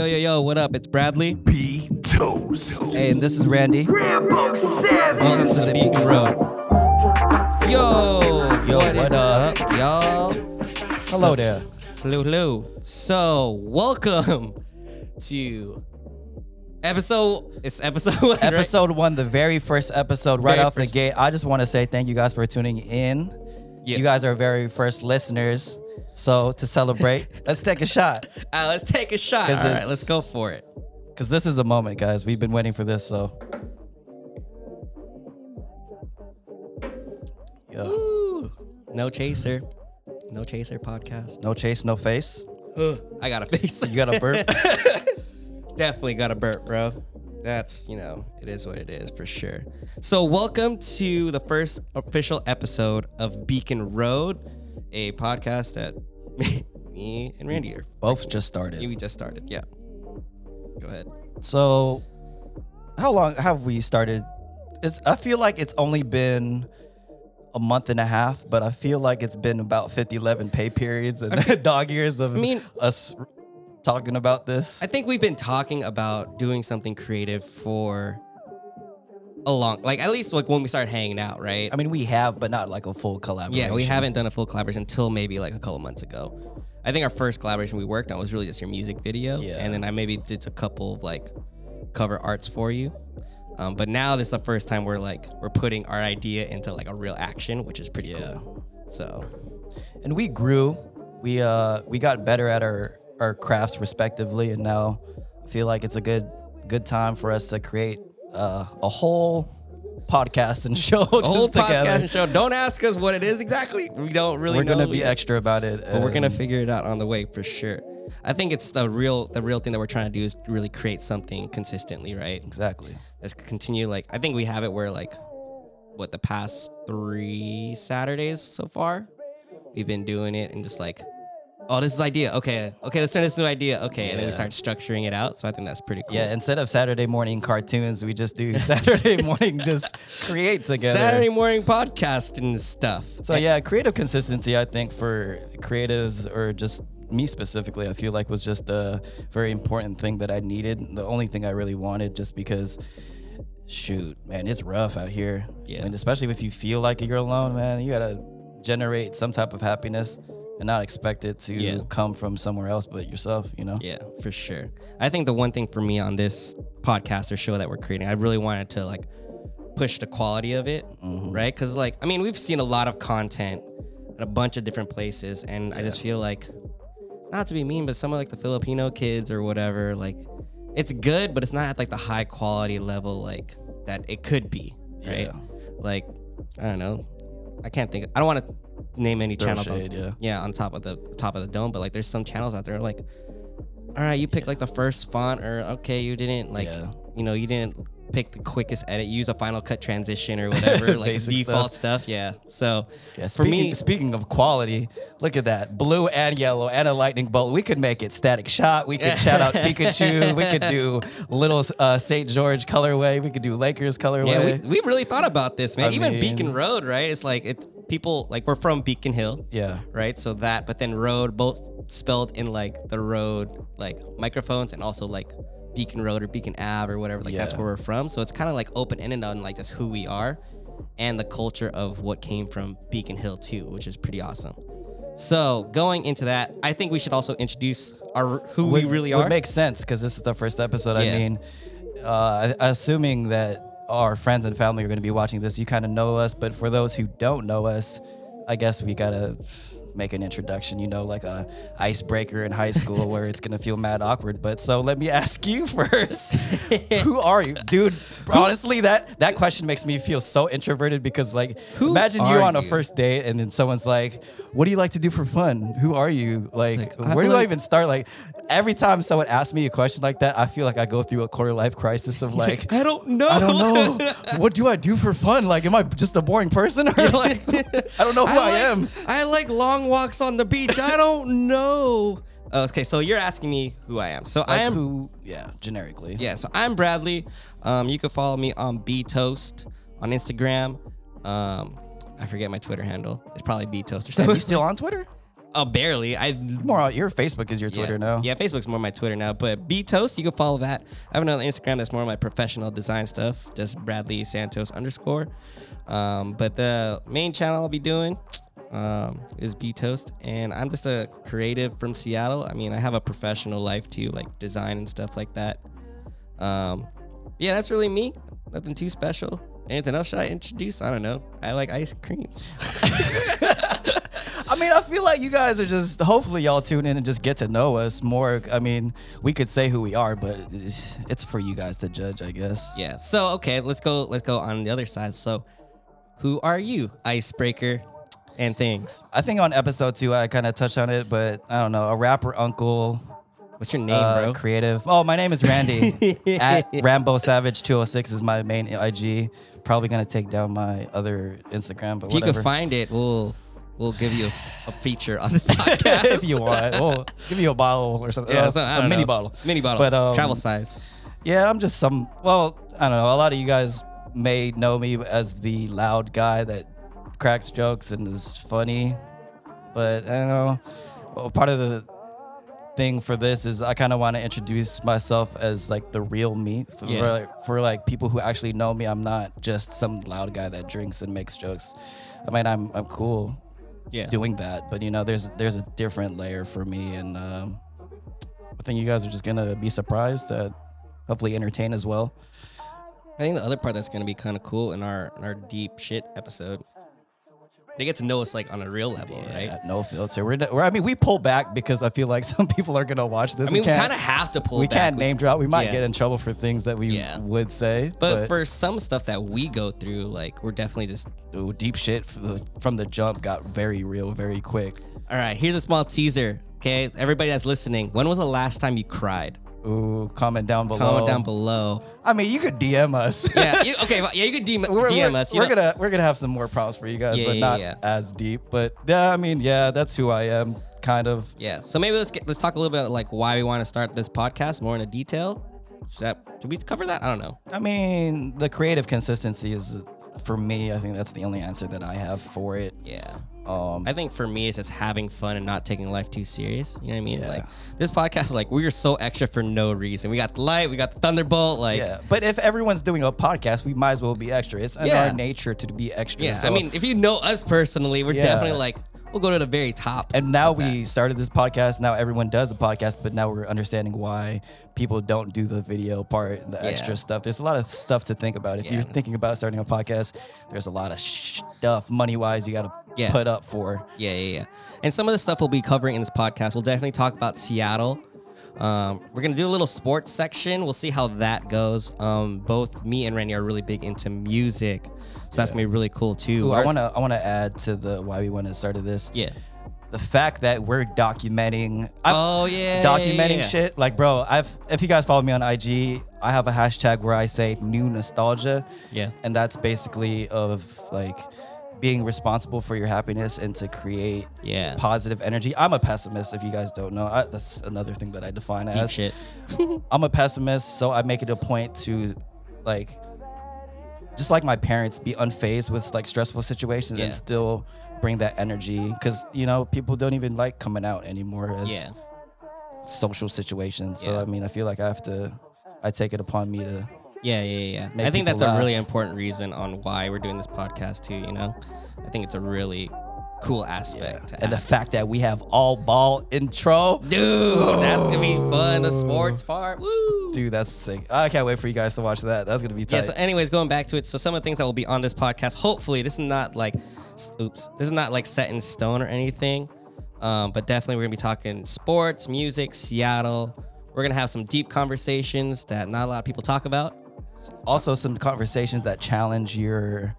Yo, yo, yo, what up? It's Bradley. B Toast. Hey, and this is Randy. Rambo Savage. Welcome to the Beacon Road. Yo, Yo, what what is up? up, y'all? Hello So- there. Hello, hello. So, welcome to episode. It's episode one, right? Episode one, the very first episode, right Very off first- the gate. I just want to say thank you guys for tuning in. Yeah. You guys are very first listeners. So to celebrate, let's take a shot Uh, let's take a shot. All right, let's go for it. because this is a moment, guys. We've been waiting for this. So, Yo. Ooh, no chaser, no chaser podcast. no chase, no face. I got a face. You got a burp. Definitely got a burp, bro. That's, you know, it is what it is for sure. So, welcome to the first official episode of Beacon Road, a podcast that me and Randy are. Both just started. We just started. Yeah. Go ahead. So, how long have we started? It's, I feel like it's only been a month and a half, but I feel like it's been about 50, 11 pay periods and dog years of I mean- us talking about this. I think we've been talking about doing something creative for a long, like at least like when we started hanging out, right? I mean, we have, but not like a full collaboration. Yeah, we haven't done a full collaboration until maybe like a couple months ago. I think our first collaboration we worked on was really just your music video, Yeah. and then I maybe did a couple of like cover arts for you. Um, but now this is the first time we're like we're putting our idea into like a real action, which is pretty cool. So And we grew. We uh we got better at our our crafts respectively, and now I feel like it's a good good time for us to create uh, a whole podcast and show. a whole just together. podcast and show. Don't ask us what it is exactly. We don't really. We're gonna be extra about it, but we're gonna figure it out on the way for sure. I think it's the real the real thing that we're trying to do is really create something consistently, right? exactly. Let's continue. Like I think we have it where like what the past three Saturdays so far, we've been doing it and just like, oh, this is idea. Okay, okay, let's turn this new idea. Okay, and then we Yeah. start structuring it out. So I think that's pretty cool. Yeah, instead of Saturday morning cartoons, we just do Saturday morning just create together. Saturday morning podcast and stuff. So yeah, creative consistency I think for creatives or just me specifically, I feel like was just a very important thing that I needed. The only thing I really wanted just because shoot, man, it's rough out here. Yeah. And especially if you feel like you're alone, man, you gotta generate some type of happiness and not expect it to Yeah. come from somewhere else but yourself, you know? Yeah, for sure. I think the one thing for me on this podcast or show that we're creating, I really wanted to like push the quality of it, mm-hmm. right? Because like, I mean, we've seen a lot of content in a bunch of different places, and I just feel like, not to be mean, but some of like the Filipino kids or whatever, like, it's good, but it's not at like the high quality level like that it could be, right? Yeah. Like, I don't know. I can't think. I don't want to name any channel. on- yeah. yeah, on top of the top of the dome. But like, there's some channels out there like, all right, you picked like the first font, or okay, you didn't like, Yeah. you know, you didn't pick the quickest edit. Use a Final Cut transition or whatever, like default stuff. Yeah. So Yeah, for speaking, me, speaking of quality, look at that blue and yellow and a lightning bolt. We could make it static shot. We could shout out Pikachu. We could do little uh, St. George colorway. We could do Lakers colorway. yeah, we, we really thought about this, man. I Even mean- Beacon Road, right? It's like it's people like we're from Beacon Hill. yeah, right? So that, but then road, both spelled in like the road, like microphones, and also like Beacon Road or Beacon Ave or whatever. Like that's where we're from. So it's kind of like open ended on like just who we are and the culture of what came from Beacon Hill too, which is pretty awesome. So going into that, I think we should also introduce our who we Would- really would are. make sense because this is the first episode. Yeah. I mean, uh, assuming that our friends and family are going to be watching this, you kind of know us. But for those who don't know us, I guess we gotta make an introduction. You know, like a icebreaker in high school where it's gonna feel mad awkward. But so let me ask you first: Who are you, dude? Honestly, that that question makes me feel so introverted because, like, Who imagine you on a first date and then someone's like, "What do you like to do for fun? Who are you? Like, like, where do I even start?" Like, every time someone asks me a question like that, I feel like I go through a quarter life crisis of like. I don't know. I don't know. what do I do for fun? Like, am I just a boring person? Or like, I don't know who I, like, am. I like long walks on the beach. I don't know. Okay, so you're asking me who I am. So I am who? Yeah, generically. Yeah, so I'm Bradley. Um, you can follow me on B Toast on Instagram. Um, I forget my Twitter handle. It's probably B Toast or Are something. you still on Twitter? Uh, barely. I More on your Facebook is your Twitter yeah. now. Yeah, Facebook's more my Twitter now. But B Toast, you can follow that. I have another Instagram that's more my professional design stuff. Just Bradley Santos underscore. Um, but the main channel I'll be doing um, is B Toast, and I'm just a creative from Seattle. I mean, I have a professional life too, like design and stuff like that. Um, yeah, that's really me. Nothing too special. Anything else should I introduce? I don't know. I like ice cream. I mean, I feel like you guys are just. Hopefully, y'all tune in and just get to know us more. I mean, we could say who we are, but it's, it's for you guys to judge, I guess. Yeah. So okay, let's go. Let's go on the other side. So, who are you, icebreaker, and things? I think on episode two, I kind of touched on it, but I don't know. A rapper uncle, What's your name, uh, bro? creative. Oh, my name is Randy. At Rambo Savage 206 is my main IG. Probably gonna take down my other Instagram, but if you whatever. can find it, we'll we'll give you a feature on this podcast. if you want, we'll give you a bottle or something. yeah, Uh, so, a mini know. bottle. Mini bottle. But, um, travel size. Yeah, I'm just some. Well, I don't know. A lot of you guys may know me as the loud guy that cracks jokes and is funny, but I don't know. Well, part of the thing for this is I kind of want to introduce myself as like the real me for, Yeah. like, for like people who actually know me. I'm not just some loud guy that drinks and makes jokes. I mean, I'm I'm cool Yeah. doing that, but you know, there's there's a different layer for me, and um, I think you guys are just gonna be surprised that hopefully entertain as well. I think the other part that's gonna be kind of cool in our in our deep shit episode, they get to know us like on a real level, right? No filter. We're, we're I mean, we pull back because I feel like some people are gonna watch this. I mean, we, can't- kind of have to pull. Back. We back. can't name drop. We might yeah. get in trouble for things that we Yeah. would say, But, for some stuff that we go through, like we're definitely just. ooh, deep shit for the, from the jump got very real very quick. All right, here's a small teaser. Okay, everybody that's listening, when was the last time you cried? Ooh, comment down below. Comment down below. I mean, you could DM us. Yeah, you, okay, yeah, you could DM, we're, DM we're- us. You we're know- gonna we're gonna have some more prompts for you guys, Yeah, but yeah, not yeah. as deep. But yeah, I mean, yeah, that's who I am, kind of. Yeah. So maybe let's get let's talk a little bit like why we want to start this podcast more in a detail. Should that did we cover that? I don't know. I mean, the creative consistency is for me. I think that's the only answer that I have for it. Yeah. Um, I think for me it's just having fun and not taking life too serious. You know what I mean? Yeah. Like this podcast is like we are so extra for no reason. We got the light, we got the thunderbolt, like yeah. but if everyone's doing a podcast, we might as well be extra. It's in Yeah. our nature to be extra. so- I mean, if you know us personally, we're Yeah. definitely like we'll go to the very top. and now we started this podcast. Now everyone does a podcast, but now we're understanding why people don't do the video part, the extra stuff. There's a lot of stuff to think about. If Yeah. you're thinking about starting a podcast, there's a lot of stuff money wise you got to Yeah. put up for. Yeah, yeah, yeah. And some of the stuff we'll be covering in this podcast, we'll definitely talk about Seattle. Um, we're gonna do a little sports section. We'll see how that goes. Um, both me and Randy are really big into music, so that's gonna be really cool too. Ooh, I Ours- to I want to add to the why we want to started this. Yeah. The fact that we're documenting. I'm Oh yeah. documenting yeah. shit. Like, bro, I've if you guys follow me on IG, I have a hashtag where I say new nostalgia. Yeah. And that's basically of like being responsible for your happiness and to create Yeah. positive energy. I'm a pessimist if you guys don't know. I, that's another thing that I define Deep as. shit. I'm a pessimist, so I make it a point to like just like my parents be unfazed with like stressful situations Yeah. and still bring that energy cuz you know, people don't even like coming out anymore as Yeah. social situations. So I mean, I feel like I have to I take it upon me to Yeah, yeah, yeah. I think that's a really important reason on why we're doing this podcast too. You know, I think it's a really cool aspect. To and the fact that we have all ball intro. dude, that's gonna be fun. The sports part, woo. Dude, that's sick. I can't wait for you guys to watch that. That's gonna be tight. Yeah. So, anyways, going back to it. So, some of the things that will be on this podcast. Hopefully, this is not like, oops, this is not like set in stone or anything. Um, but definitely, we're gonna be talking sports, music, Seattle. We're gonna have some deep conversations that not a lot of people talk about. Also some conversations that challenge your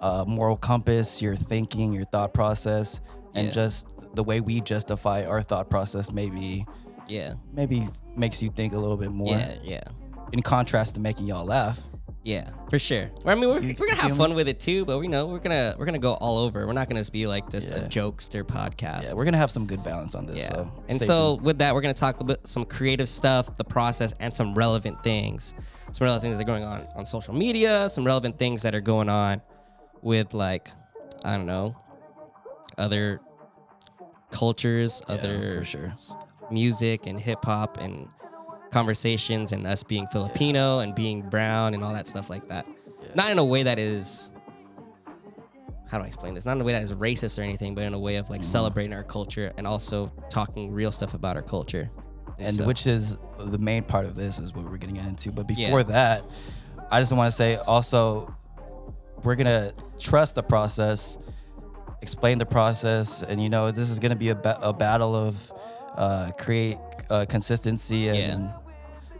uh, moral compass, your thinking, your thought process, and Yeah. just the way we justify our thought process. Maybe, Yeah. maybe makes you think a little bit more. Yeah. Yeah. In contrast to making y'all laugh. Yeah, for sure. I mean, we're, You we're gonna have feel fun with it too, but we know we're gonna we're gonna go all over. We're not gonna just be like just a jokester podcast. Yeah, we're gonna have some good balance on this. Yeah. So and so tuned. with that, we're gonna talk about some creative stuff, the process, and some relevant things. Some relevant things that are going on on social media. Some relevant things that are going on with like I don't know other cultures, other for sure. music and hip hop and conversations and us being Filipino and being brown and all that stuff like that. Not in a way that is how do I explain this? Not in a way that is racist or anything, but in a way of Mm-hmm. like celebrating our culture and also talking real stuff about our culture. and so- which is the main part of this is what we're getting into. But Yeah. before that, I just want to say also we're gonna trust the process, explain the process, and you know this is gonna be a, ba- a battle of uh, create uh, consistency and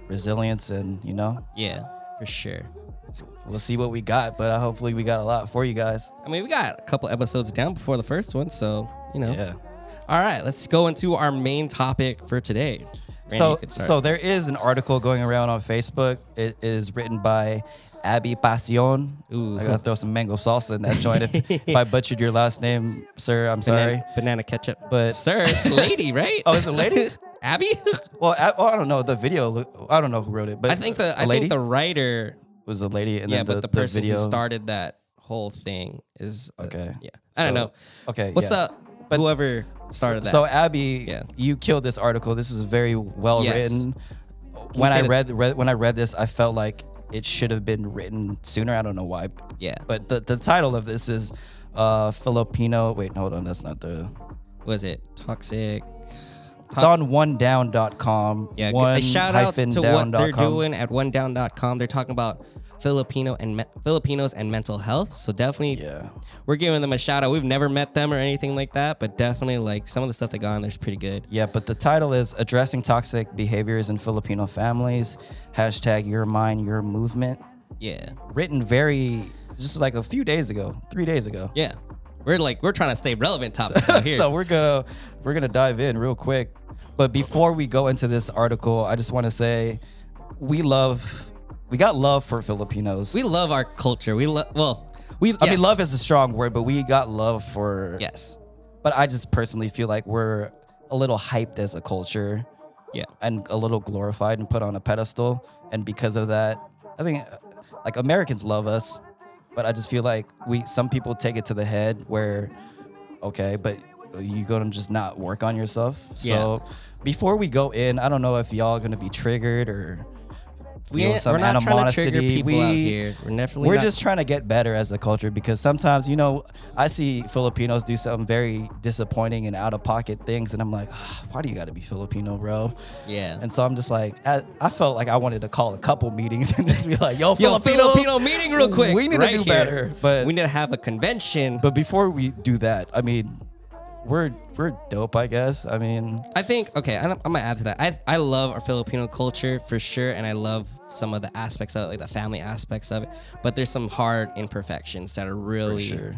resilience, and you know yeah, for sure. we'll see what we got. But uh, hopefully we got a lot for you guys. I mean, we got a couple episodes down before the first one, so you know. Yeah. All right, let's go into our main topic for today. Randy, so so there is an article going around on Facebook. It is written by Abby Passion. Ooh. I gotta throw some mango salsa in that joint. If, if I butchered your last name, sir, I'm sorry. banana, banana ketchup, But- sir, it's a lady, right? Oh, it's a lady? Abby. Well, I, well, I don't know the video. I don't know who wrote it, but I think the I lady think the writer, was a lady, and yeah, the, but the person video. who started that whole thing is uh, Okay. yeah, I don't know. Okay, What's yeah. up? Whoever started that. So Abby, Yeah. you killed this article. This is very well Yes. written. When I read, read when I read this, I felt like it should have been written sooner. I don't know why. yeah, But the, the title of this is uh Filipino. Wait, hold on, that's not the. was it toxic? It's on onedown.com. Yeah, one shout outs to what they're doing at onedown.com. They're talking about Filipino and me- Filipinos and mental health. So definitely, Yeah. we're giving them a shout out. We've never met them or anything like that, but definitely like some of the stuff they got on there's pretty good. Yeah, but the title is Addressing Toxic Behaviors in Filipino Families. Hashtag Your Mind, Your Movement. Yeah, Written very, just like a few days ago, three days ago. yeah. We're like we're trying to stay relevant topics out here. so we're gonna we're gonna dive in real quick. But before we go into this article, I just want to say we love we got love for Filipinos. we love our culture. We love well, we. I yes. mean, love is a strong word, but we got love for. yes, But I just personally feel like we're a little hyped as a culture yeah, and a little glorified and put on a pedestal. And because of that, I think like Americans love us, but I just feel like we some people take it to the head where, okay, but you gonna just not work on yourself. Yeah. So before we go in, I don't know if y'all gonna be triggered or we feel some we're not trying to trigger people we, out here. We're definitely we're not- just trying to get better as a culture because sometimes, you know, I see Filipinos do some very disappointing and out of pocket things, and I'm like, "Ah, why do you got to be Filipino, bro? yeah. And so I'm just like, I, I felt like I wanted to call a couple meetings and just be like, yo, Yo, Filipino meeting real quick. We need right to do here. better. But we need to have a convention. but before we do that, I mean, we're we're dope, I guess. I mean, I think okay, I'm, I'm gonna add to that. I I love our Filipino culture for sure, and I love some of the aspects of it, like the family aspects of it. But there's some hard imperfections that are really, sure.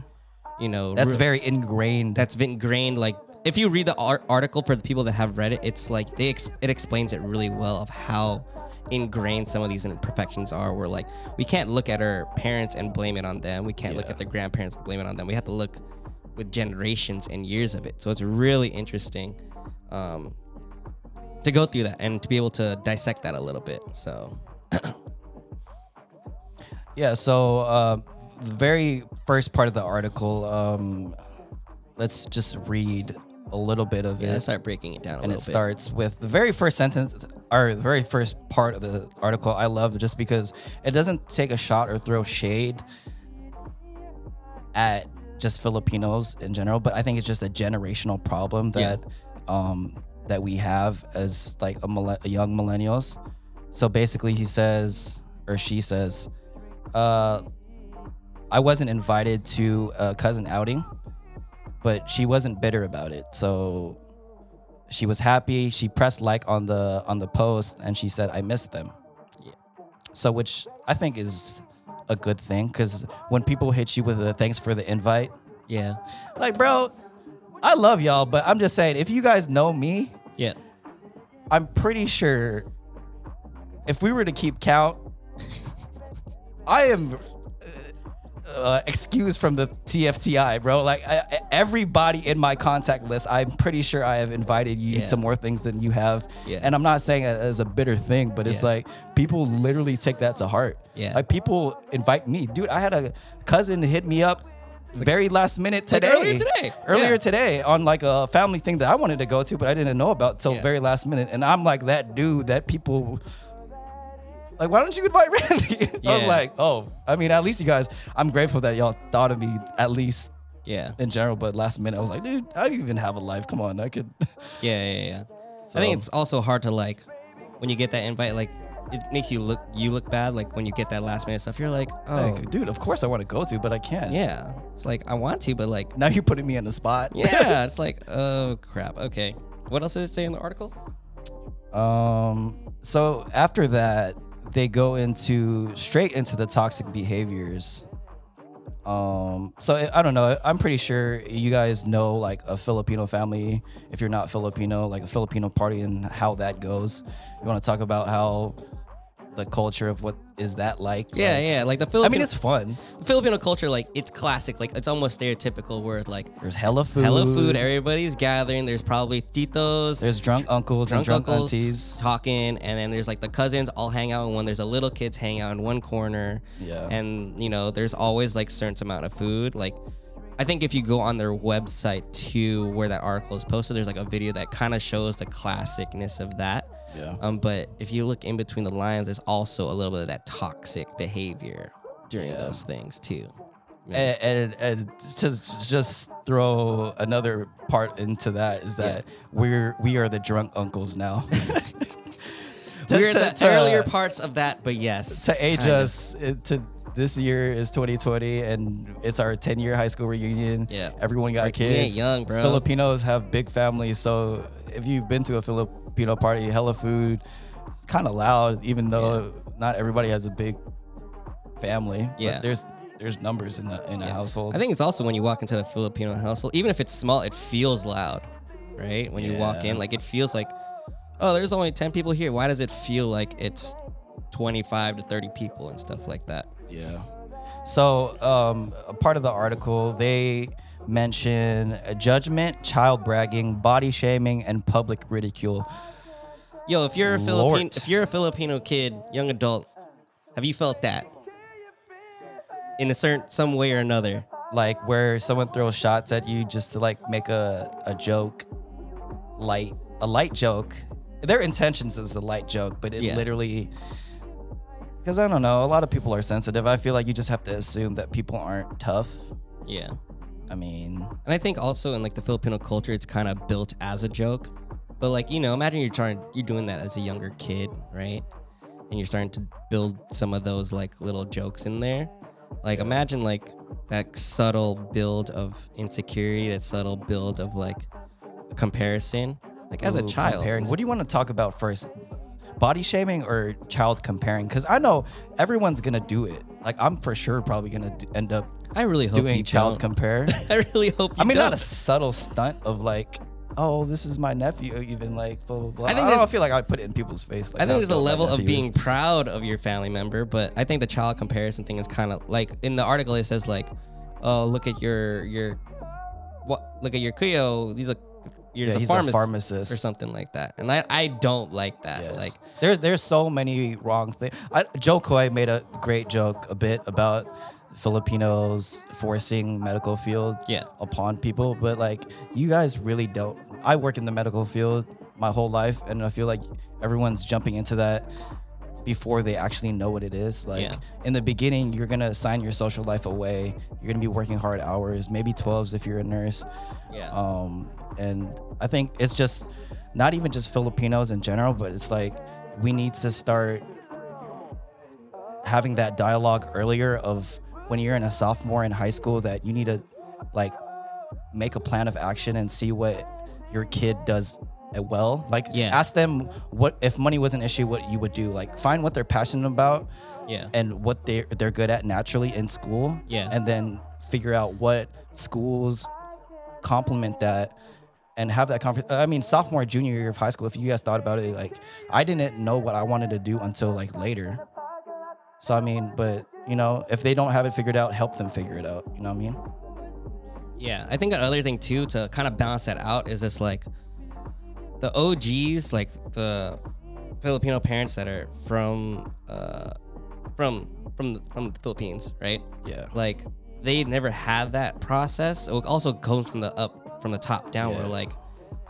you know, That's re- very ingrained. that's been ingrained. Like if you read the ar- article for the people that have read it, it's like they ex- it explains it really well of how ingrained some of these imperfections are. Where like we can't look at our parents and blame it on them. We can't look at the grandparents and blame it on them. We have to look with generations and years of it. So it's really interesting um, to go through that and to be able to dissect that a little bit. So Yeah, so uh, the very first part of the article, um, let's just read a little bit of yeah, it. let's start breaking it down a and it bit. starts with the very first sentence or the very first part of the article I love just because it doesn't take a shot or throw shade at just Filipinos in general, but I think it's just a generational problem Yeah. that um that we have as like a, mille- a young millennials. So basically he says or she says uh I wasn't invited to a cousin outing, but she wasn't bitter about it. So she was happy. She pressed like on the on the post and she said, "I missed them." Yeah. So which I think is a good thing because when people hit you with a thanks for the invite, yeah, like bro, I love y'all, but I'm just saying if you guys know me, yeah, I'm pretty sure if we were to keep count, I am uh, excused from the TFTI, bro. Like I, everybody in my contact list, I'm pretty sure I have invited you Yeah. to more things than you have. Yeah. And I'm not saying it as a bitter thing, but it's Yeah. like people literally take that to heart. Yeah. Like people invite me, dude. I had a cousin hit me up very last minute Like today. earlier today. Earlier Yeah. today on like a family thing that I wanted to go to, but I didn't know about till Yeah. very last minute. And I'm like that dude that people like, why don't you invite Randy? I was Yeah. like, oh, I mean, at least you guys, I'm grateful that y'all thought of me at least Yeah. in general, but last minute I was like, dude, I even have a life. Come on, I could. Yeah, yeah, yeah. So- I think it's also hard to like when you get that invite, like it makes you look you look bad. Like when you get that last minute stuff, you're like, oh, Like, dude, of course I want to go to, but I can't. yeah. It's like I want to, but like, Now you're putting me in the spot. yeah. it's like, oh crap. Okay. What else did it say in the article? Um. So after that, they go into straight into the toxic behaviors. Um. So I- don't know. I'm pretty sure you guys know like a Filipino family. If you're not Filipino, like a Filipino party and how that goes. You want to talk about how the culture of what is that like? Yeah, Like, yeah. Like the Filipino. I mean, it's fun. The Filipino culture. Like it's classic. Like it's almost stereotypical. Where it's like There's hella food. hella food. Everybody's gathering. There's probably titos. There's drunk uncles drunk and drunk uncles aunties. talking, and then there's like the cousins all hang out in one. There's a little kids hang out in one corner. Yeah. And you know, there's always like certain amount of food. Like, I think if you go on their website to where that article is posted, there's like a video that kind of shows the classicness of that. Yeah. Um, but if you look in between the lines, there's also a little bit of that toxic behavior during Yeah. those things too. and, and, and to just throw another part into that is that we're we are the drunk uncles now. To- We're to- the to- earlier parts of that, but yes. to age of. us uh, to this year is 2020 and it's our 10 year high school reunion. Yeah. everyone got We kids. ain't young, bro. Filipinos have big families, so if you've been to a Filipino party, hella food, it's kind of loud, even though not everybody has a big family. but Yeah. there's there's numbers in the in a household. I think it's also when you walk into the Filipino household, even if it's small, it feels loud, right? When you walk in, like it feels like, oh, there's only 10 people here. Why does it feel like it's 25 to 30 people and stuff like that? Yeah. So, um, a part of the article, they mention judgment, child bragging, body shaming, and public ridicule. Yo, if you're a. Filipino, if you're a Filipino kid, young adult, have you felt that in a certain some way or another? Like where someone throws shots at you just to like make a, a joke, light, a light joke. Their intentions is a light joke, but it Yeah. literally, because I don't know, a lot of people are sensitive. I feel like you just have to assume that people aren't tough. Yeah. I mean, And I think also in like the Filipino culture, it's kind of built as a joke. But like you know, imagine you're trying, you're doing that as a younger kid, right? And you're starting to build some of those like little jokes in there. Like imagine like that subtle build of insecurity, that subtle build of like comparison. Like as a child, comparing. What do you want to talk about first? Body shaming or child comparing? Because I know everyone's gonna do it. Like I'm for sure probably gonna do, end up I really hope doing you child don't. compare. I really hope. You I mean, don't. not a subtle stunt of like, oh, this is my nephew. Even like, blah blah blah. I, I think don't there's- feel like I'd put it in people's face. Like, I think there's a level of being proud of your family member, but I think the child comparison thing is kind of like in the article it says like, oh look at your your what look at your kuya. He's a you're Yeah, a, a pharmacist pharmacist. or something like that, and I I don't like that. Yes. Like there's there's so many wrong things. Jo Koy made a great joke a bit about Filipinos forcing medical field Yeah. upon people, but like you guys really don't. I work in the medical field my whole life, and I feel like everyone's jumping into that before they actually know what it is. Like Yeah. in the beginning, you're gonna sign your social life away. You're gonna be working hard hours, maybe 12s if you're a nurse. yeah, Um, and I think it's just not even just Filipinos in general, but it's like we need to start having that dialogue earlier of when you're in a sophomore in high school that you need to like make a plan of action and see what your kid does well. Like Yeah. ask them what if money was an issue, what you would do. Like find what they're passionate about yeah, and what they they're good at naturally in school. Yeah. And then figure out what schools complement that and have that conversation. I mean, sophomore, junior year of high school, if you guys thought about it, like I didn't know what I wanted to do until like later. So I mean, but you know, if they don't have it figured out, help them figure it out. You know what I mean? yeah. I think another thing too to kind of balance that out is this like the OGs, like the Filipino parents that are from uh from from from the Philippines, right? Yeah. like they never had that process. It also comes from the up from the top down where like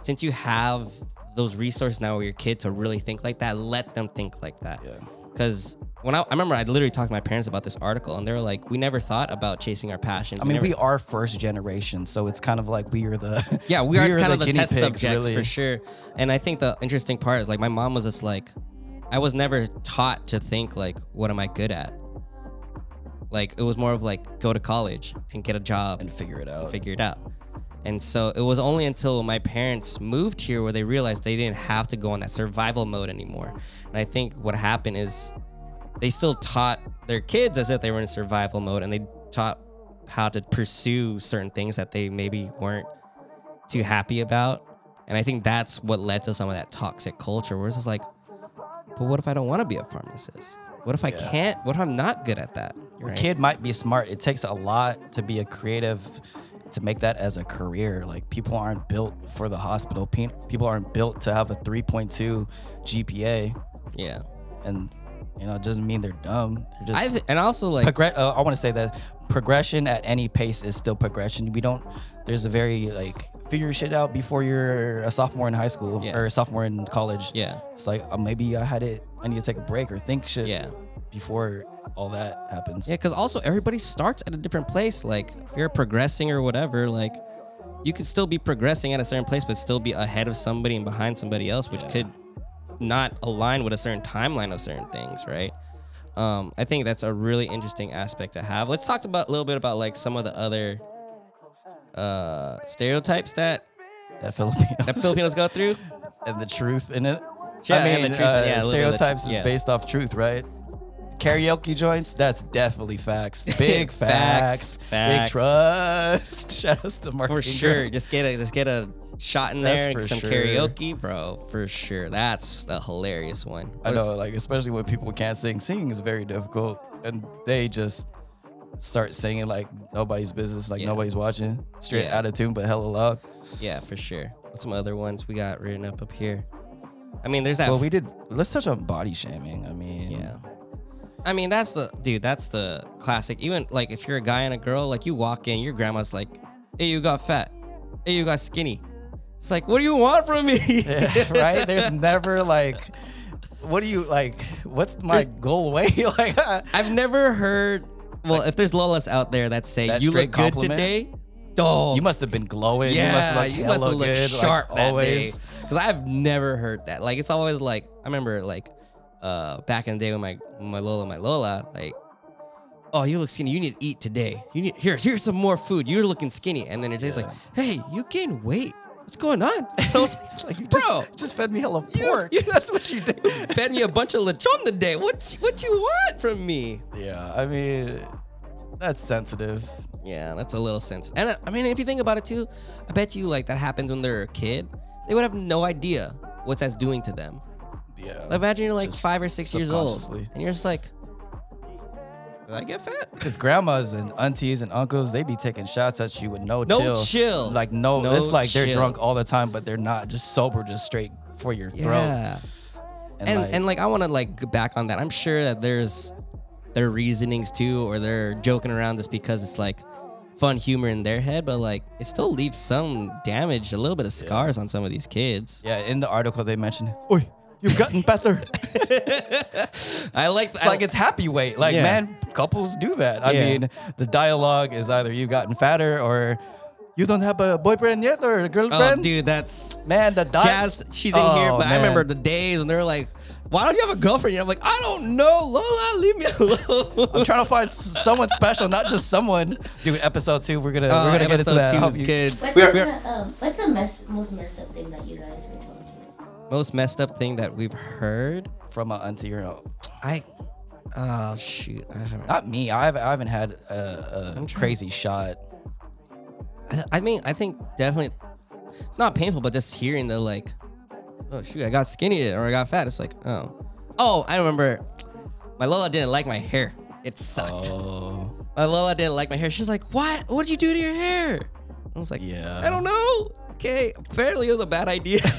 since you have those resources now with your kid to really think like that, let them think like that. Yeah. Because when I, I remember I literally talked to my parents about this article and they were like, we never thought about chasing our passion. I mean, never we are first generation, so it's kind of like we are the Yeah, we, are kind of the test pigs, subjects really. for sure. And I think the interesting part is like my mom was just like, I was never taught to think like, what am I good at? Like it was more of like go to college and get a job and figure it out. figure it out. And so it was only until my parents moved here where they realized they didn't have to go in that survival mode anymore. And I think what happened is they still taught their kids as if they were in survival mode and they taught how to pursue certain things that they maybe weren't too happy about. And I think that's what led to some of that toxic culture where it's just like, but what if I don't want to be a pharmacist? What if I Yeah. can't? What if I'm not good at that? Your right? kid might be smart. It takes a lot to be a creative, to make that as a career. Like people aren't built for the hospital. People aren't built to have a 3.2 GPA, Yeah. and you know it doesn't mean they're dumb. They're just I th- and also like Progre- uh, I want to say that progression at any pace is still progression. We don't. There's a very like figure shit out before you're a sophomore in high school Yeah. or a sophomore in college. yeah. It's like uh, maybe I had it. I need to take a break or think shit. Yeah. Before all that happens. Yeah, because also everybody starts at a different place. Like if you're progressing or whatever, like you could still be progressing at a certain place, but still be ahead of somebody and behind somebody else, which could not align with a certain timeline of certain things, right? Um, I think that's a really interesting aspect to have. Let's talk about a little bit about like some of the other uh, stereotypes that That Filipinos. that Filipinos go through. and the truth in it. Yeah, I mean, uh, yeah, a little bit of the stereotypes is yeah. based off truth, right? Karaoke joints, that's definitely facts. Big facts. Facts, facts. Big trust. Shout outs to Mark. For Ingram. sure. Just get a just get a shot in there, for some sure. karaoke, bro. For sure. That's a hilarious one. I What is- know, like especially when people can't sing. Singing is very difficult, and they just start singing like nobody's business, like Yeah. nobody's watching. Straight Yeah. out of tune, but hella loud. Yeah, for sure. What's some other ones we got written up up here? I mean, there's that. Well, we did. Let's touch on body shaming. I mean, yeah. I mean, that's the dude. That's the classic. Even like if you're a guy and a girl, like you walk in, your grandma's like, "Hey, you got fat. Hey, you got skinny." It's like, what do you want from me? Yeah, right? There's never like, what do you like? What's my goal way? like, I've never heard. Well, if there's Lolas out there that say That you look straight good today, oh, you must have been glowing. Yeah, you must have looked, hella good, sharp like, that always. day. Because I've never heard that. Like it's always like I remember like uh back in the day when my my Lola my Lola like. Oh, you look skinny. You need to eat today. You need here's here's some more food. You're looking skinny, and then it's just Yeah. like, hey, you gained weight. What's going on? And I was like you bro, just, just fed me hella pork. just- That's what you did. fed me a bunch of lechon today. What's what you want from me? yeah, I mean, that's sensitive. Yeah, that's a little sensitive. And uh, I mean, if you think about it too, I bet you like that happens when they're a kid. They would have no idea what that's doing to them. Yeah. Imagine you're like five or six years old, and you're just like, "Did I get fat?" Because grandmas and aunties and uncles, they be taking shots at you with no, No chill. chill. Like no, No it's like they're drunk all the time, but they're not just sober, just straight for your throat. Yeah. And, And like, and like I want to like go back on that. I'm sure that there's their reasonings too, or they're joking around just because it's like fun humor in their head, but like it still leaves some damage, a little bit of scars on some of these kids. yeah, in the article they mentioned, "Oi, you've gotten better." I like It's like it's happy weight. Like, Yeah. man, couples do that. I Yeah. mean, the dialogue is either you've gotten fatter or you don't have a boyfriend yet or a girlfriend. oh, girlfriend. dude, that's Man, the di- Jazz. She's in here, Oh, but I remember the days when they were like, "Why don't you have a girlfriend?" yet?" I'm like, "I don't know, Lola, leave me alone." I'm trying to find someone special, not just someone. Dude, episode two, we're gonna Oh, we're gonna get into episode that. I two hope is good. What's, We're- the, um, what's the mess, most messed up thing that you guys were told to? Most messed up thing that we've heard. From my auntie or. I, oh shoot, I haven't. Not me. I haven't, I haven't had a, a I'm trying- crazy shot. I, I mean, I think definitely not painful, but just hearing the like, oh shoot, I got skinny or I got fat. It's like, oh, oh, I remember. My Lola didn't like my hair. It sucked. Oh, My Lola didn't like my hair. She's like, what? What did you do to your hair? I was like, Yeah. I don't know. Okay, apparently it was a bad idea.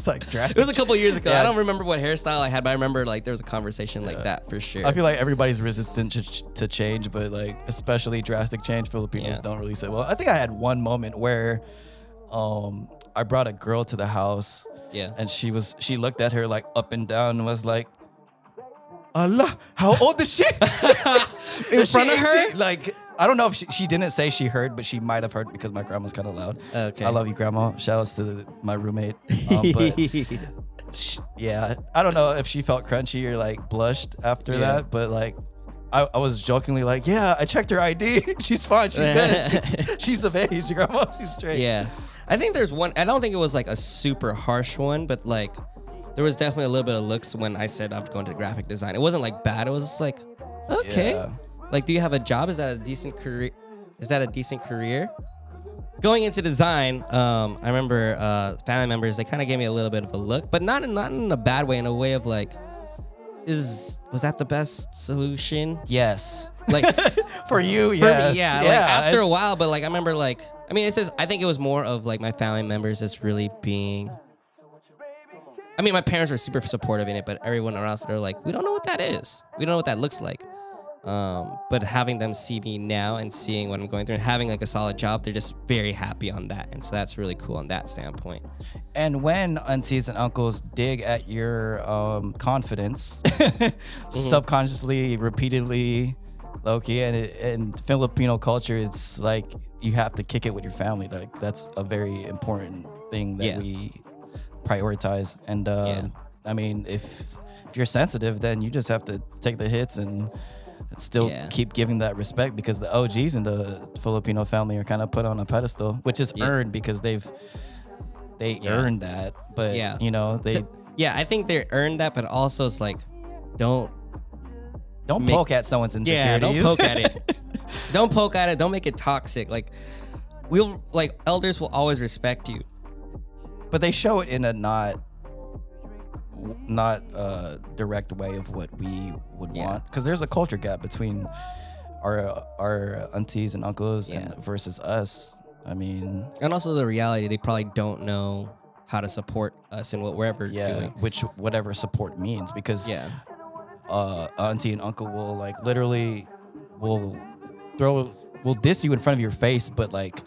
It's like drastic. It was a couple years ago. Yeah. I don't remember what hairstyle I had, but I remember like there was a conversation like that for sure. I feel like everybody's resistant to, to change, but like especially drastic change, Filipinos Yeah. don't really say. Well, I think I had one moment where, um, I brought a girl to the house, yeah. and she was she looked at her like up and down and was like, "Allah, how old is she?" In front of She- her? like I don't know if she, she didn't say she heard, but she might have heard because my grandma's kind of loud. Okay. I love you, grandma. Shout outs to the, my roommate. Um, but sh- yeah, I don't know if she felt crunchy or like blushed after Yeah. that, but like I, I was jokingly like, yeah, I checked her ID. She's fine. She's good. She's, she's of age, grandma. She's straight. yeah. I think there's one. I don't think it was like a super harsh one, but like there was definitely a little bit of looks when I said I'm going to graphic design. It wasn't like bad. It was just like, okay. Yeah. Like, do you have a job? Is that a decent career? Is that a decent career? Going into design, um, I remember uh, family members. They kind of gave me a little bit of a look, but not in, not in a bad way. In a way of like, is was that the best solution? Yes. Like For you, For yes. me, yeah. Like after a while, but like I remember, like I mean, it says I think it was more of like my family members just really being. I mean, my parents were super supportive in it, but everyone around they're like, we don't know what that is. We don't know what that looks like. Um, but having them see me now and seeing what I'm going through and having like a solid job, they're just very happy on that, and so that's really cool on that standpoint. And when aunties and uncles dig at your um, confidence, subconsciously, repeatedly, Loki, and and Filipino culture, it's like you have to kick it with your family. Like that's a very important thing that Yeah. we prioritize. And Yeah. I mean, if if you're sensitive, then you just have to take the hits and still Yeah. keep giving that respect because the OGs in the Filipino family are kind of put on a pedestal, which is Yeah. earned because they've they Yeah. earned that. But Yeah. you know, they So- yeah, I think they earned that, but also it's like, don't don't make- poke at someone's insecurities. Yeah, don't poke at it. don't poke at it. Don't make it toxic. Like we'll like elders will always respect you. but they show it in a not not a direct way of what we would Yeah. want because there's a culture gap between our our aunties and uncles Yeah. and versus us. I mean, And also the reality, they probably don't know how to support us in what we're ever yeah, doing. which whatever support means because Yeah. uh, auntie and uncle will like literally will throw will diss you in front of your face, but like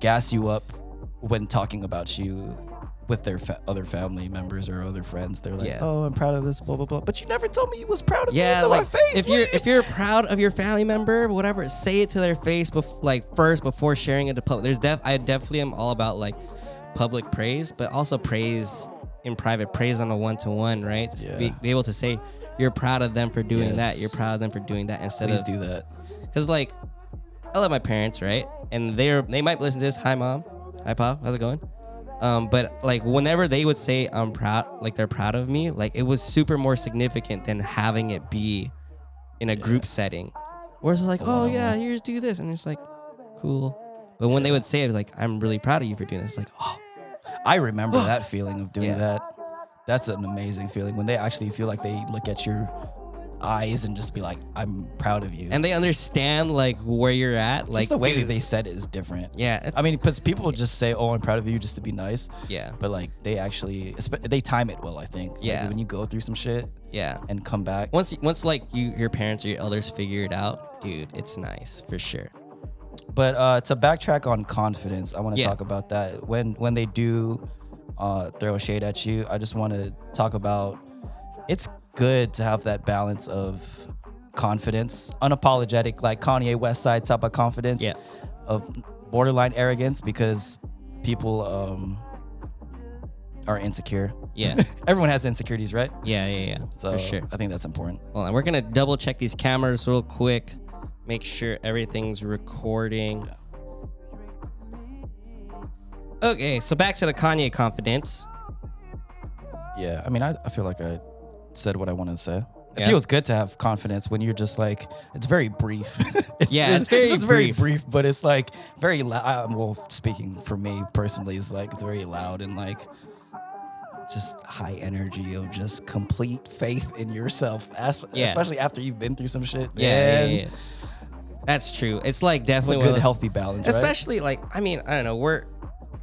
gas you up when talking about you with their fa- other family members or other friends. They're like, Yeah. "Oh, I'm proud of this, blah blah blah." But you never told me you was proud of me Yeah, to like my face. if you're you- if you're proud of your family member, whatever, say it to their face, bef- like first before sharing it to public. There's def I definitely am all about like public praise, but also praise in private, praise on a one to one, right? Just be, Yeah. be able to say you're proud of them for doing that. You're proud of them for doing that instead please of do that. Cause like, I love my parents, right? And they're they might listen to this. Hi, mom. Hi, pop. How's it going? Um, but like whenever they would say I'm proud, like they're proud of me, like it was super more significant than having it be in a group setting, where it's like, oh yeah, you just do this, and it's like, cool. But when they would say it, like I'm really proud of you for doing this, like oh I remember that feeling of doing Yeah. that. That's an amazing feeling when they actually feel like they look at your eyes and just be like, "I'm proud of you." and they understand like where you're at, like just the way dude, that they said it is different. yeah, I mean, because people just say, "Oh, I'm proud of you," just to be nice. yeah, But like, they actually, they time it well. I think. Like, Yeah. when you go through some shit yeah. and come back. once once like you your parents or your elders figure it out, dude, it's nice for sure. But uh, to backtrack on confidence, I want to Yeah. talk about that. When when they do uh, throw shade at you, I just want to talk about. It's good to have that balance of confidence, unapologetic, like Kanye West Side type of confidence. Yeah. Of borderline arrogance because people um, are insecure. Yeah, Everyone has insecurities, right? yeah, yeah, yeah. So for sure. I think that's important. Hold on, we're gonna double check these cameras real quick, make sure everything's recording. Okay, so back to the Kanye confidence. Yeah, I mean, I, I feel like I said what I wanted to say. It Yeah. feels good to have confidence when you're just like it's very brief. it's, Yeah, it's very just very brief. brief, but it's like very loud. Uh, well, speaking for me personally, is like it's very loud and like just high energy of just complete faith in yourself, as, Yeah. especially after you've been through some shit. Yeah, yeah, yeah. That's true. It's like It's a definitely good those- healthy balance, right? especially like I mean I don't know we're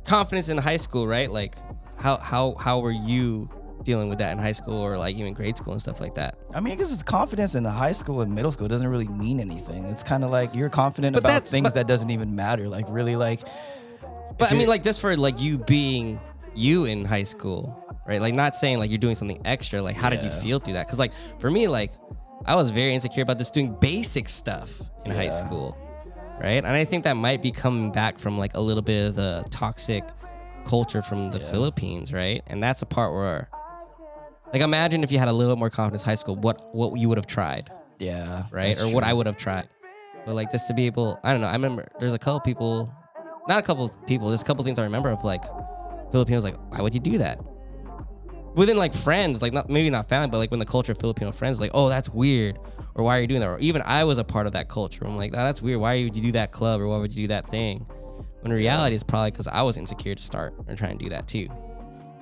confidence in high school, right? Like, how how how were you dealing with that in high school or like even grade school and stuff like that? I mean, because it's confidence in the high school and middle school doesn't really mean anything. It's kind of like you're confident But about things but- that doesn't even matter. Like really, like But I mean, like just for like you being you in high school, right? Like not saying like you're doing something extra. Like how did you feel through that? Because like for me, like I was very insecure about just doing basic stuff in high school, right? And I think that might be coming back from like a little bit of the toxic culture from the Yeah. Philippines, right? And that's a part where, like, imagine if you had a little bit more confidence high school, what what you would have tried yeah, right? Or what. I would have tried. But like just to be able, I don't know. I remember there's a couple people, not a couple of people. There's a couple things I remember of like Filipinos like, why would you do that? Within like friends, like not maybe not family, but like when the culture of Filipino friends, like, oh, that's weird, or why are you doing that? Or even I was a part of that culture. I'm like, that's weird. Why would you do that club, or why would you do that thing? When in reality, it's probably because I was insecure to start and try and do that too.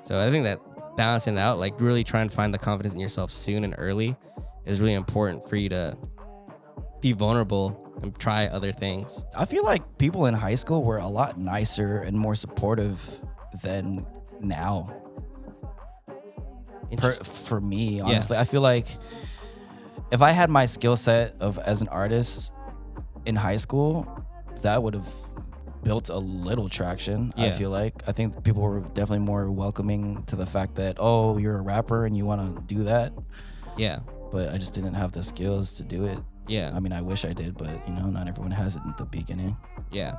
So I think that balancing out, like really trying to find the confidence in yourself soon and early, is really important for you to be vulnerable and try other things. I feel like people in high school were a lot nicer and more supportive than now. Per, for me, honestly, I feel like if I had my skill set of as an artist in high school, that would have built a little traction. I Yeah. feel like I think people were definitely more welcoming to the fact that oh, you're a rapper and you want to do that, yeah, but I just didn't have the skills to do it. yeah, I mean, I wish I did, but you know, not everyone has it at the beginning. yeah.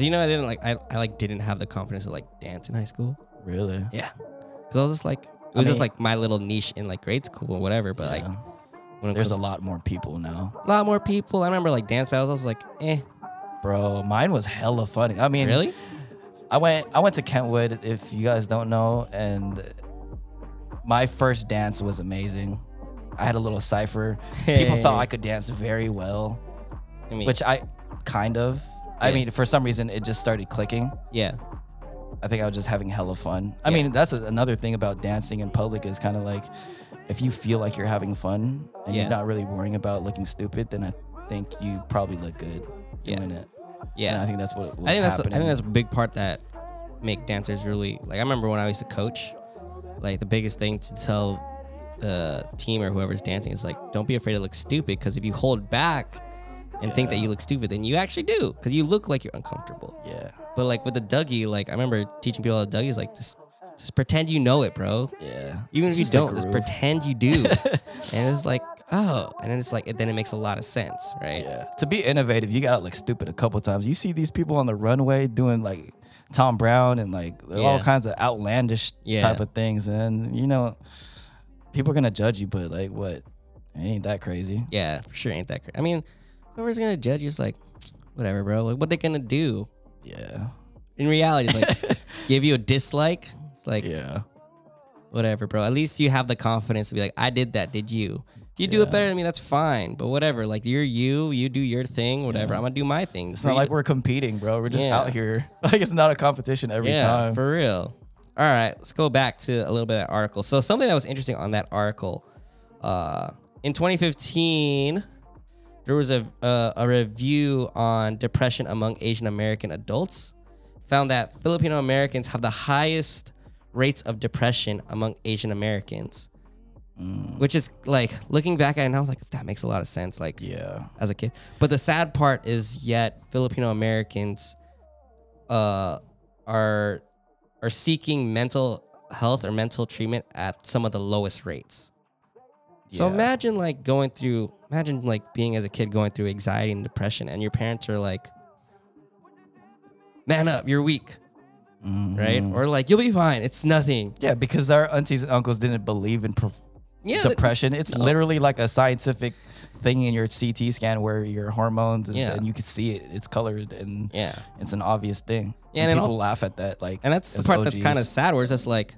You know, I didn't like. I, I like didn't have the confidence to like dance in high school. Really? Yeah, because I was just like, it I was just like my little niche in like grade school or whatever. But like, Yeah. it There's a lot more people now. a lot more people. I remember like dance battles. I was like, eh, Bro, mine was hella funny. I mean, really? I went I went to Kentwood if you guys don't know and my first dance was amazing. I had a little cipher. People thought I could dance very well, I mean, which I kind of. I Yeah. mean, for some reason it just started clicking. yeah, I think I was just having hella fun. I mean, that's a, another thing about dancing in public is kind of like if you feel like you're having fun and Yeah. you're not really worrying about looking stupid, then I think you probably look good. Doing it. yeah. And I think that's what was I think that's happening. I think that's a big part that make dancers really like. I remember when I used to coach, like the biggest thing to tell the team or whoever's dancing is like, don't be afraid to look stupid because if you hold back and think that you look stupid, then you actually do because you look like you're uncomfortable. yeah. But like with the Dougie, like I remember teaching people the to Dougie is like just just pretend you know it, bro. Yeah. Even It's if you just the don't, just groove. pretend you do. and it's like, oh, and then it's like, then it makes a lot of sense, right? Yeah. To be innovative, you gotta look stupid a couple times. You see these people on the runway doing like Thom Browne and like all kinds of outlandish Yeah. type of things, and you know, people are gonna judge you, but like, what? It ain't that crazy. Yeah, for sure ain't that crazy. I mean, whoever's gonna judge you is like, whatever, bro. Like, what they gonna do? Yeah. In reality, it's like, give you a dislike. It's like, Yeah. Whatever, bro. At least you have the confidence to be like, I did that. Did you? If you do it better than me, that's fine. But whatever. Like, you're you. You do your thing. Whatever. I'm gonna do my thing. It's not like we're competing, bro. We're just Yeah. out here. Like it's not a competition every yeah, time. for real. All right, let's go back to a little bit of that article. So something that was interesting on that article, uh, in 2015, there was a uh, a review on depression among Asian American adults, found that Filipino Americans have the highest rates of depression among Asian Americans, which is like looking back at it, and I was like, that makes a lot of sense. Like, yeah. as a kid. But the sad part is yet Filipino Americans uh are are seeking mental health or mental treatment at some of the lowest rates. So imagine like going through imagine like being as a kid going through anxiety and depression and your parents are like man up, you're weak, right? Mhm. Or like you'll be fine, it's nothing. Yeah, because our aunties and uncles didn't believe in prof- Yeah, depression. It's No. literally like a scientific thing in your CT scan where your hormones is, Yeah. and you can see it. It's colored and yeah. it's an obvious thing. Yeah, and and people also- laugh at that. Like, And that's the part that's kind of sad, where it's just like,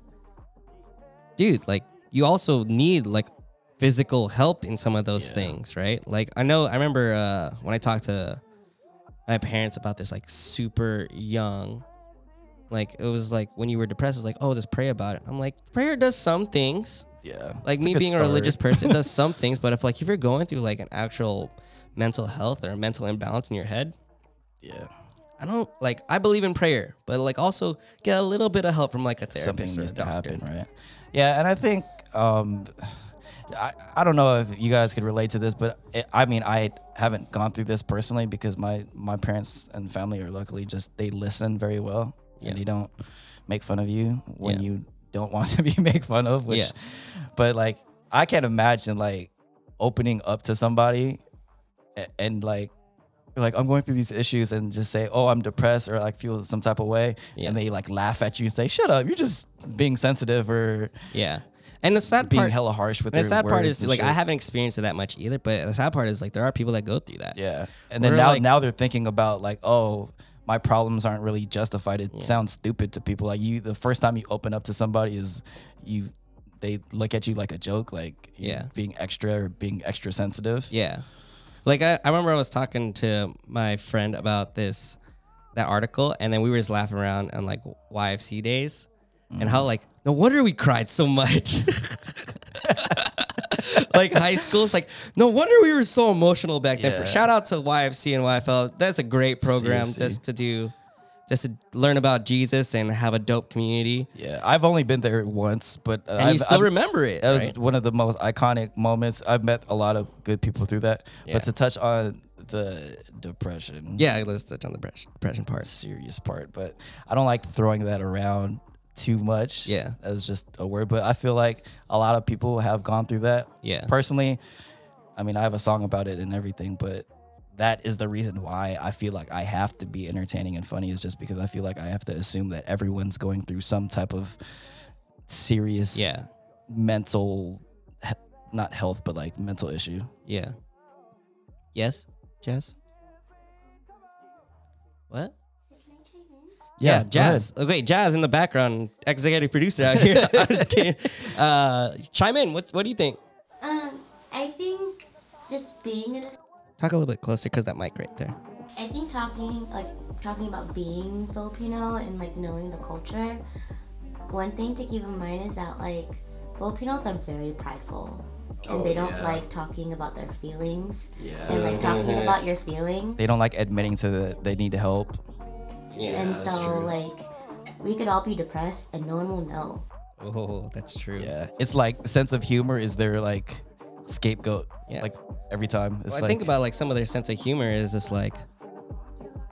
dude, like you also need like physical help in some of those Yeah. things, right? Like I know, I remember uh, when I talked to my parents about this, like super young, like it was like when you were depressed, it's like, oh, just pray about it. I'm like, prayer does some things. yeah, Like me good being a religious person does some things, but if like if you're going through like an actual mental health or a mental imbalance in your head, yeah, I don't like I believe in prayer, but like also get a little bit of help from like a something therapist or a needs to doctor. happen, right? Yeah, and I think um, I I don't know if you guys could relate to this, but it, I mean I haven't gone through this personally because my my parents and family are luckily just they listen very well Yeah. and they don't make fun of you when Yeah. you don't want to be made fun of. Which, Yeah. but like I can't imagine like opening up to somebody a- and like like I'm going through these issues and just say, "Oh, I'm depressed," or like feel some type of way, Yeah. and they like laugh at you and say, "Shut up! You're just being sensitive or Yeah. And the sad being part hella harsh with the sad part is and like I haven't experienced it that much either, but the sad part is like there are people that go through that. yeah. And then now like- now they're thinking about like, "Oh, my problems aren't really justified." It sounds stupid to people. Like you, the first time you open up to somebody is you. They look at you like a joke, like Yeah. being extra or being extra sensitive. Yeah. Like I, I remember I was talking to my friend about this that article and then we were just laughing around on like YFC days and how mm. like no wonder we cried so much. like high school, it's like no wonder we were so emotional back then. Yeah. Shout out to YFC and YFL. That's a great program Seriously. just to do just to learn about Jesus and have a dope community. Yeah, I've only been there once, but uh, And I've, you still I've- remember it. That was one of the most iconic moments. I've met a lot of good people through that. Yeah. But to touch on the depression, Yeah, let's touch on the depression part. serious part. But I don't like throwing that around too much. Yeah. as just a word. But I feel like a lot of people have gone through that. Yeah. Personally, I mean, I have a song about it and everything, but. That is the reason why I feel like I have to be entertaining and funny is just because I feel like I have to assume that everyone's going through some type of serious Yeah. mental not health but like mental issue Yeah. Yes, Jess. What? Yeah, go ahead. Jazz. Okay, Jazz in the background, executive producer out here. I'm just kidding. Uh, chime in. What What do you think? Um, I think just being in. Talk a little bit closer because that mic right there. I think talking like talking about being Filipino and like knowing the culture. One thing to keep in mind is that like Filipinos are very prideful. And they don't like talking about their feelings. Yeah. And like talking about your feelings. they don't like admitting to the they need to help and so like we could all be depressed and no one will know. Oh, that's true. yeah it's like sense of humor is their like scapegoat Yeah. like every time it's Well, I like think about like some of their sense of humor is just like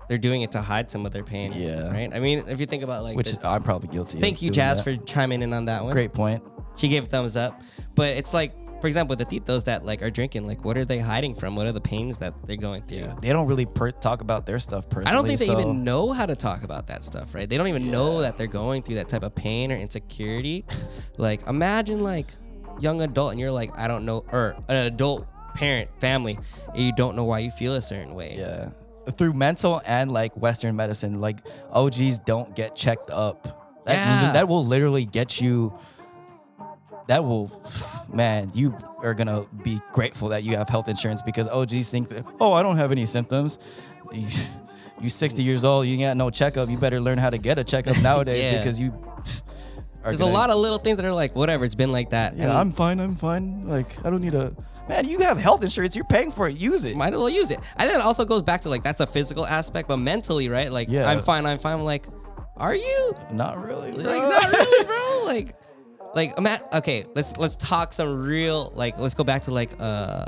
they're doing it to hide some of their pain. Yeah. Right. I mean, if you think about like, which the- i'm probably guilty of thank you, doing Jazz, that. for chiming in on that one. great point She gave a thumbs up. But it's like, for example, the titos that like are drinking, like what are they hiding from? What are the pains that they're going through? yeah they don't really per- talk about their stuff personally I don't think they so- even know how to talk about that stuff, right? They don't even know that they're going through that type of pain or insecurity. like, imagine like young adult and you're like, I don't know, or an adult parent, family, and you don't know why you feel a certain way. yeah through mental and like western medicine like og's don't get checked up that, Yeah. that will literally get you that will man you are gonna be grateful that you have health insurance because og's think that oh i don't have any symptoms you, you 60 years old you got no checkup you better learn how to get a checkup nowadays Yeah. because you There's a lot of little things that are like, whatever, it's been like that. yeah and i'm fine i'm fine like i don't need a man you have health insurance you're paying for it use it might as well use it. I think it also goes back to like that's a physical aspect, but mentally, right? Like Yeah. I'm fine, I'm fine. I'm like, are you? not really Like not really, bro. Like, like Matt. Okay, let's let's talk some real. Like, let's go back to like uh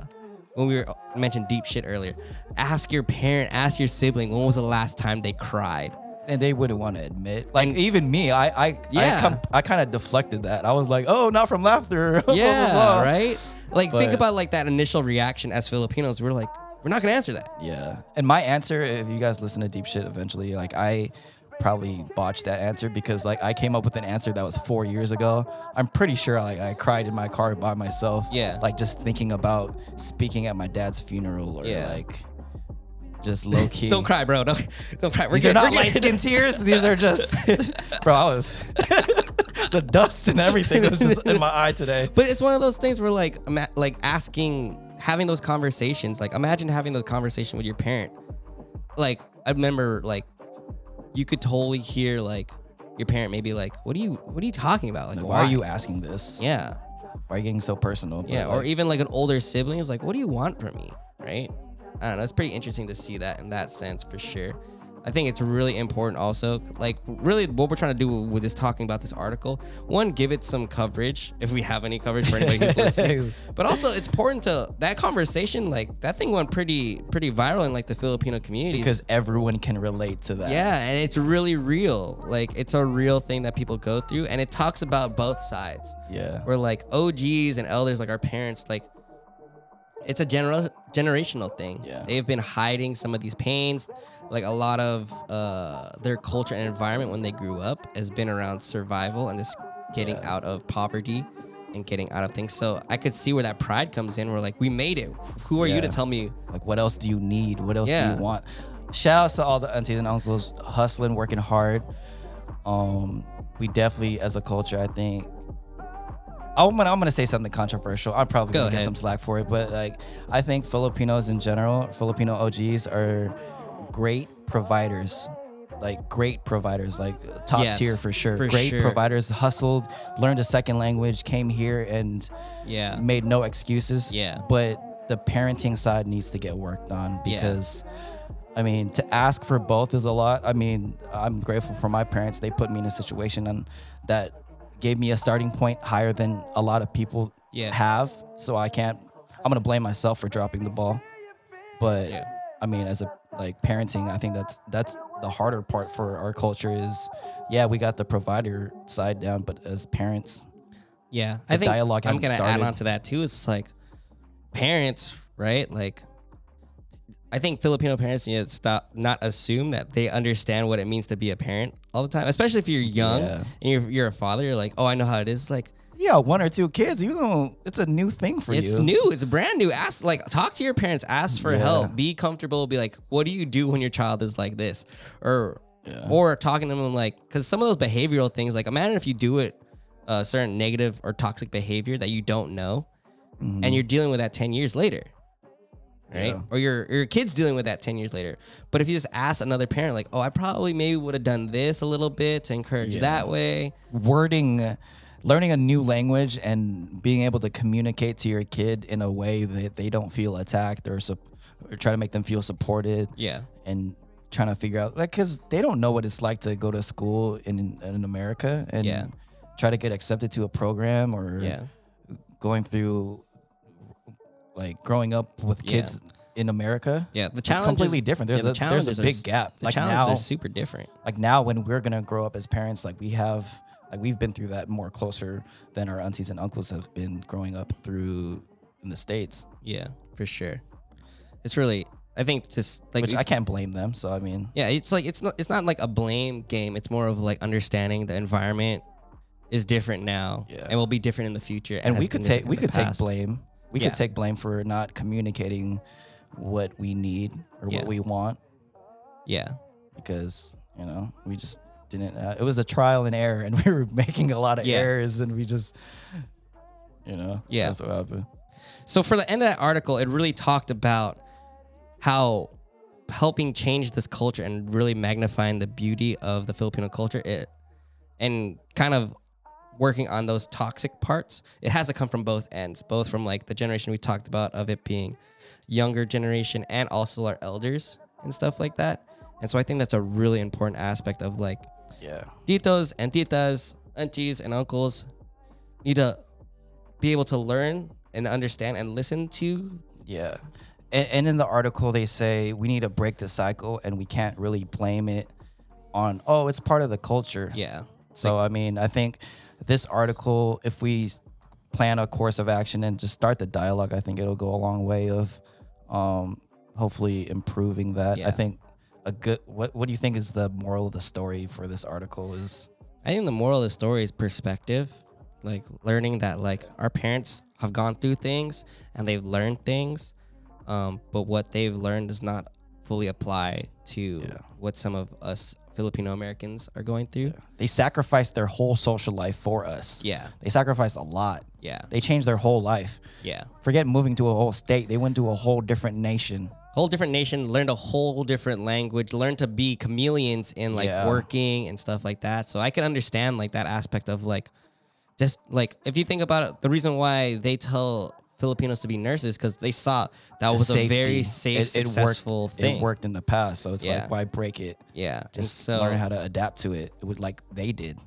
when we were mentioned deep shit earlier. Ask your parent, ask your sibling. When was the last time they cried? and they wouldn't want to admit. Like And- even me, I I Yeah. I, com- I kind of deflected that. I was like, oh, not from laughter. blah, blah, Yeah, blah. right. Like think about like that initial reaction as Filipinos. We're like, we're not gonna answer that. Yeah. And my answer, if you guys listen to deep shit eventually, like I probably botched that answer because like I came up with an answer that was four years ago. I'm pretty sure like I cried in my car by myself. Yeah. Like just thinking about speaking at my dad's funeral or Yeah. like just low key. Don't cry, bro. Don't don't cry. We're These are not light skin tears. These are just, bro. I was the dust and everything was just in my eye today. But it's one of those things where like like asking having those conversations. Like imagine having those conversation with your parent. Like I remember like you could totally hear like your parent maybe like, "What are you what are you talking about? Like, Like, why are you asking this? Yeah. Why are you getting so personal? But, Yeah, or like, even like an older sibling is like, "What do you want from me?" Right? I don't know. It's pretty interesting to see that in that sense for sure. I think it's really important also. Like really what we're trying to do with this talking about this article, one, give it some coverage if we have any coverage for anybody who's listening. But also it's important to that conversation, like that thing went pretty pretty viral in like the Filipino communities. because everyone can relate to that. yeah, and it's really real. Like it's a real thing that people go through and it talks about both sides. Yeah. Where like OGs and elders like our parents like it's a general generational thing. Yeah. They've been hiding some of these pains. Like a lot of uh, their culture and environment when they grew up has been around survival and just getting Yeah. out of poverty and getting out of things. So I could see where that pride comes in. We're like, we made it. Who are you to tell me? Like, what else do you need? What else do you want? Shout outs to all the aunties and uncles hustling, working hard. Um, we definitely, as a culture, I think. I'm gonna, I'm gonna say something controversial. I'm probably Go gonna get some slack for it, but like, I think Filipinos in general, Filipino OGs are great providers. Like great providers, like top Yes, tier for sure. for great sure. providers, hustled, learned a second language, came here and Yeah. made no excuses. Yeah. But the parenting side needs to get worked on Yeah. because I mean, to ask for both is a lot. I mean, I'm grateful for my parents. They put me in a situation and that gave me a starting point higher than a lot of people Yeah. have. So I can't I'm to blame myself for dropping the ball. But Yeah. I mean, as a like parenting, I think that's that's the harder part for our culture is yeah, we got the provider side down, but as parents, Yeah, I think dialogue I'm gonna add on to that too. It's like parents, right? Like, I think Filipino parents need to stop not assume that they understand what it means to be a parent all the time, especially if you're young Yeah. and you're you're a father. You're like, oh, I know how it is. Like, yeah, one or two kids, you know, it's a new thing for it's you. It's new. It's brand new. Ask like talk to your parents. Ask for Yeah. help. Be comfortable. Be like, what do you do when your child is like this, or Yeah. or talking to them like because some of those behavioral things. Like imagine if you do it a certain negative or toxic behavior that you don't know, and mm-hmm. you're dealing with that ten years later. Right, Yeah. or your your kid's dealing with that ten years later. But if you just ask another parent, like, "Oh, I probably maybe would have done this a little bit to encourage Yeah. that way," wording learning a new language and being able to communicate to your kid in a way that they don't feel attacked or, sup- or try to make them feel supported yeah, and trying to figure out like because they don't know what it's like to go to school in in america and Yeah. try to get accepted to a program or yeah, going through like growing up with Yeah. kids in america yeah. The it's challenge completely different there's yeah, a the there's a challenges are big gap The like challenges now are super different. like now when we're gonna grow up as parents like we have like we've been through that more closer than our aunties and uncles have been growing up through in the states Yeah, for sure. It's really, I think, just like which i can't blame them so i mean yeah, it's like it's not it's not like a blame game. It's more of like understanding the environment is different now, Yeah. and will be different in the future. and has we could take we could take blame we Yeah. could take blame for not communicating what we need or Yeah. what we want Yeah, because you know we just didn't uh, it was a trial and error and we were making a lot of Yeah. errors and we just you know Yeah. that's what happened So for the end of that article, it really talked about how helping change this culture and really magnifying the beauty of the Filipino culture it and kind of working on those toxic parts. It has to come from both ends, both from like the generation we talked about of it being younger generation and also our elders and stuff like that. And so I think that's a really important aspect of like yeah titos and titas, aunties and uncles need to be able to learn and understand and listen to. Yeah. And, and in the article, they say we need to break the cycle and we can't really blame it on, oh, it's part of the culture. Yeah. So, I mean, I think this article, if we plan a course of action and just start the dialogue, I think it'll go a long way of um, hopefully improving that. Yeah. I think a good, what, what do you think is the moral of the story for this article is? I think the moral of the story is perspective. Like learning that like our parents have gone through things and they've learned things, um, but what they've learned does not fully apply to Yeah. what some of us Filipino Americans are going through. They sacrificed their whole social life for us. Yeah. They sacrificed a lot. Yeah. They changed their whole life. Yeah. Forget moving to a whole state. They went to a whole different nation. Whole different nation, learned a whole different language, learned to be chameleons in like Yeah. working and stuff like that. So I can understand like that aspect of like just like if you think about it, the reason why they tell Filipinos to be nurses because they saw that was a very safe, successful worked, thing. It worked in the past, so it's Yeah. like why break it? Yeah, Just so learn how to adapt to it. It would like they did.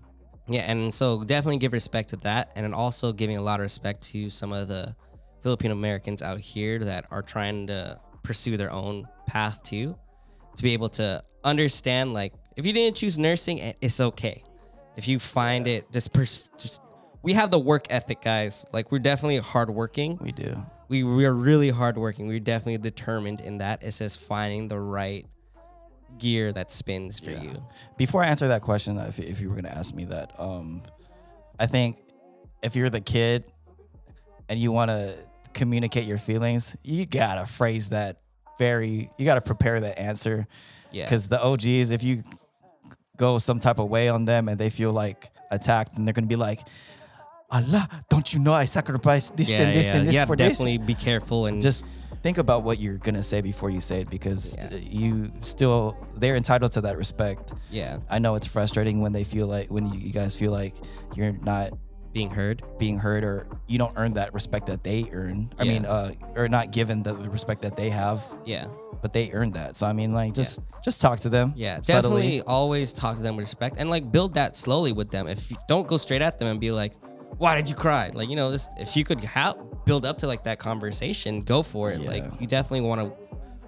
Yeah, and so definitely give respect to that, and then also giving a lot of respect to some of the Filipino Americans out here that are trying to pursue their own path too, to be able to understand like if you didn't choose nursing, it's okay. If you find it, just pers- just we have the work ethic, guys. Like we're definitely hardworking. We do. We we are really hardworking. We're definitely determined in that. It says finding the right gear that spins for you. Before I answer that question, if, if you were going to ask me that, um, I think if you're the kid and you want to communicate your feelings, you gotta phrase that very. You gotta prepare the answer Yeah. because the OGs, if you go some type of way on them and they feel like attacked, and they're gonna be like, "Allah, don't you know I sacrificed this and this and this yeah, for this?" definitely be careful and just think about what you're gonna say before you say it because Yeah. you still they're entitled to that respect. yeah, I know it's frustrating when they feel like when you, guys feel like you're not being heard. being heard or you don't earn that respect that they earn. I Yeah. mean, uh, or not given the respect that they have, Yeah, but they earned that. So I mean, like just just talk to them. yeah, subtly. definitely always talk to them with respect and like build that slowly with them. If you don't go straight at them and be like, "Why did you cry?" Like you know, this, if you could help build up to like that conversation, go for it. Like you definitely want to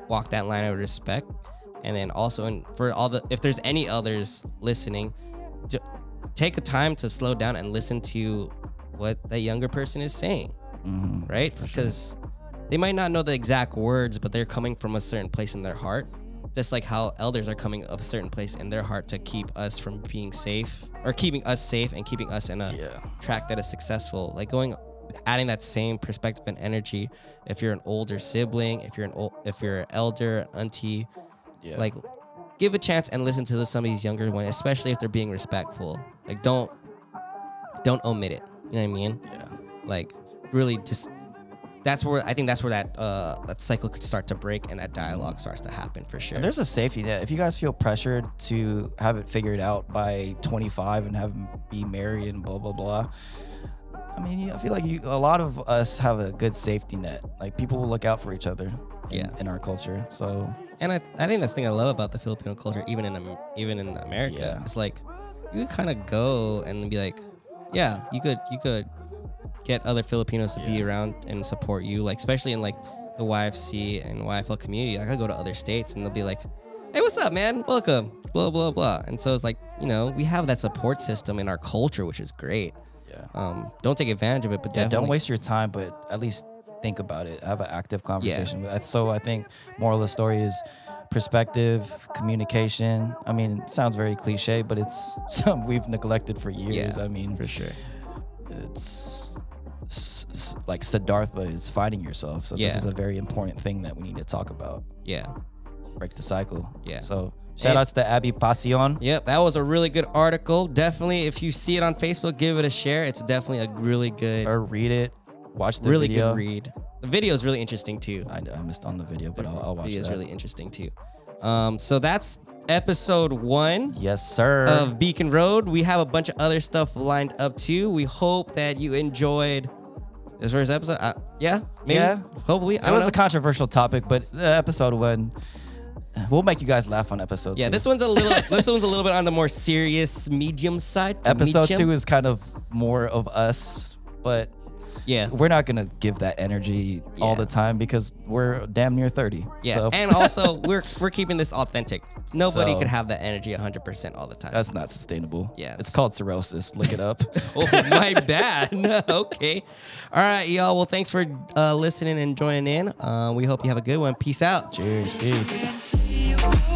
walk that line of respect, and then also and for all the if there's any others listening, ju- take a time to slow down and listen to what that younger person is saying. Mhm. right? Because they might not know the exact words, but they're coming from a certain place in their heart. Just like how elders are coming of a certain place in their heart to keep us from being safe or keeping us safe and keeping us in a Yeah. track that is successful. Like going, adding that same perspective and energy. If you're an older sibling, if you're an old, if you're an elder, auntie, Yeah. like give a chance and listen to some of these younger ones, especially if they're being respectful. Like don't, don't omit it. You know what I mean? yeah. like really just that's where I think that's where that uh that cycle could start to break and that dialogue starts to happen for sure. And there's a safety net. If you guys feel pressured to have it figured out by 25 and have be married and blah blah blah, I mean, I feel like you, a lot of us have a good safety net. Like people will look out for each other. In, Yeah. in our culture. So and I, I think that's the thing I love about the Filipino culture, even in even in America. Yeah. It's like you kind of go and be like, yeah, you could you could get other Filipinos to be around and support you, like especially in like the YFC and YFL community. I could go to other states and they'll be like, hey, what's up, man? Welcome, blah blah blah. And so it's like you know we have that support system in our culture, which is great. yeah. Um, don't take advantage of it, but Yeah, don't waste your time, but at least think about it. Have an active conversation. with it. So I think moral of the story is perspective, communication. I mean, it sounds very cliche, but it's something we've neglected for years. Yeah, I mean, for sure. it's s- s- like Siddhartha is fighting yourself. So this Yeah. is a very important thing that we need to talk about. Yeah. Break the cycle. Yeah. So shout And- outs to Abby Pasion. Yep, that was a really good article. Definitely, if you see it on Facebook, give it a share. It's definitely a really good, Or read it. Watch the really video. good read. The video is really interesting too. I, I missed on the video, but I'll, I'll watch video is that. really interesting too. Um, so that's episode one yes, sir. of Beacon Road. We have a bunch of other stuff lined up too. We hope that you enjoyed this first episode. Uh, yeah, maybe. Yeah. Hopefully, I it don't was know. a controversial topic, but the episode one, we'll make you guys laugh on episode yeah, two. this one's a little. this one's a little bit on the more serious medium side. episode medium. two is kind of more of us, but yeah. we're not gonna give that energy all the time because we're damn near thirty. Yeah, so and also we're we're keeping this authentic. Nobody So- could have that energy 100% all the time. that's not sustainable. Yeah, it's it's- called cirrhosis. Look it up. oh my bad. okay. All right, y'all. Well, thanks for uh, listening and joining in. Uh, we hope you have a good one. Peace out. Cheers, peace.